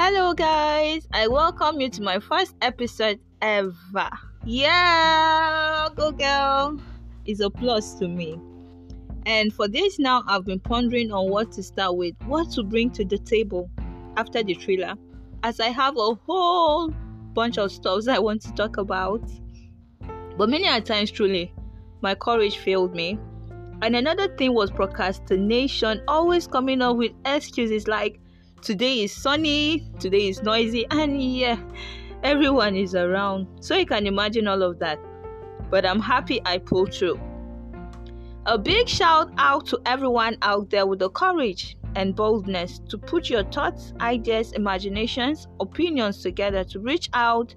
Hello, guys. I welcome you to my first episode ever. Yeah, go girl. It's a plus to me. And for this now, I've been pondering on what to start with, what to bring to the table after the thriller, as I have a whole bunch of stuff I want to talk about. But many a times, truly, my courage failed me. And another thing was procrastination, always coming up with excuses like, today is sunny, today is noisy, and yeah, everyone is around. So you can imagine all of that. But I'm happy I pulled through. A big shout out to everyone out there with the courage and boldness to put your thoughts, ideas, imaginations, opinions together to reach out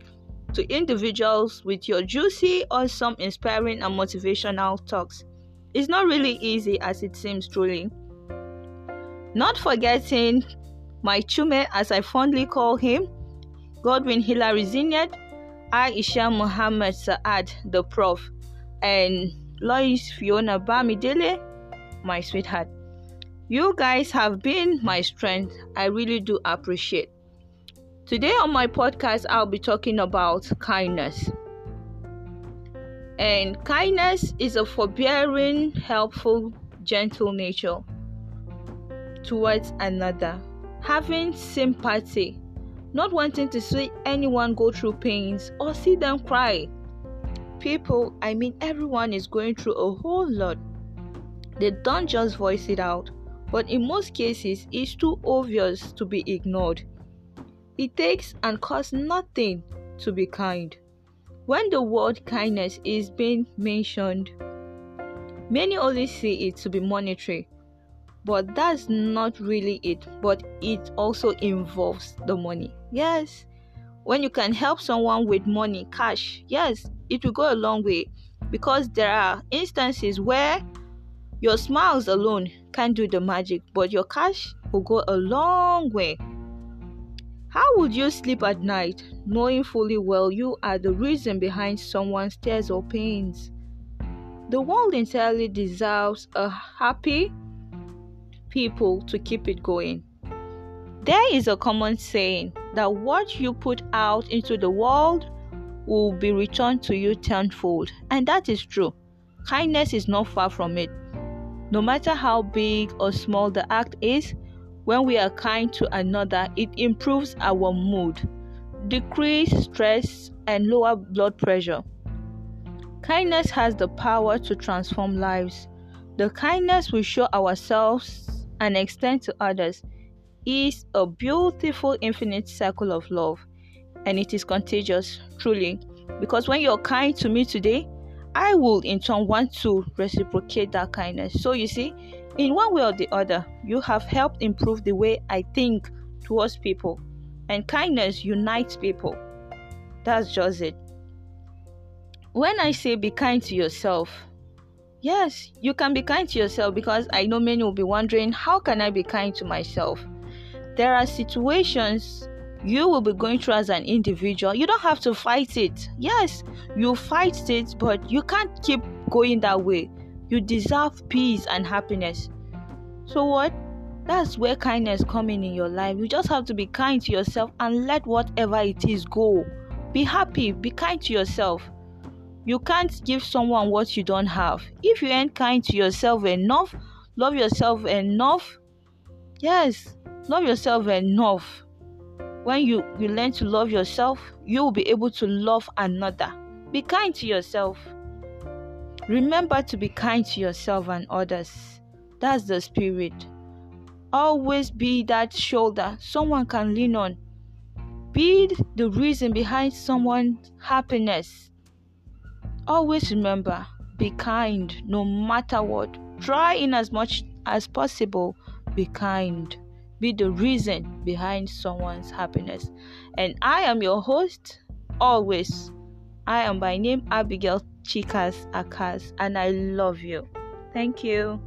to individuals with your juicy or some inspiring and motivational talks. It's not really easy as it seems truly. Not forgetting my chume, as I fondly call him, Godwin Hilary I Aisha Muhammad Saad, the prof, and Lois Fiona Bamidele, my sweetheart. You guys have been my strength. I really do appreciate. Today on my podcast, I'll be talking about kindness. And kindness is a forbearing, helpful, gentle nature towards another having sympathy, not wanting to see anyone go through pains or see them cry. People, I mean, everyone is going through a whole lot. They don't just voice it out, but in most cases, it's too obvious to be ignored. It takes and costs nothing to be kind. When the word kindness is being mentioned, many only see it to be monetary, but that's not really it but it also involves the money. Yes when you can help someone with money cash yes it will go a long way because there are instances where your smiles alone can't do the magic but your cash will go a long way. How would you sleep at night knowing fully well you are the reason behind someone's tears or pains? The world entirely deserves a happy people to keep it going. There is a common saying that what you put out into the world will be returned to you tenfold, and that is true. Kindness is not far from it. No matter how big or small the act is, when we are kind to another, it improves our mood, decrease stress, and lower blood pressure. Kindness has the power to transform lives. The kindness we show ourselves and extend to others is a beautiful infinite circle of love and it is contagious truly. Because when you're kind to me today i will in turn want to reciprocate that kindness. So you see in one way or the other you have helped improve the way i think towards people and kindness unites people. That's just it. When i say be kind to yourself Yes, you can be kind to yourself because I know many will be wondering how can I be kind to myself? There are situations you will be going through as an individual. You don't have to fight it. Yes, you fight it, but you can't keep going that way. You deserve peace and happiness. So what? That's where kindness coming in your life. You just have to be kind to yourself and let whatever it is go. Be happy, be kind to yourself. You can't give someone what you don't have. If you ain't kind to yourself enough, love yourself enough, yes, love yourself enough. When you, you learn to love yourself, you will be able to love another. Be kind to yourself. Remember to be kind to yourself and others. That's the spirit. Always be that shoulder someone can lean on. Be the reason behind someone's happiness. Always remember, be kind no matter what. Try in as much as possible, be kind. Be the reason behind someone's happiness. And I am your host, always. I am by name Abigail Chikas Akas, and I love you. Thank you.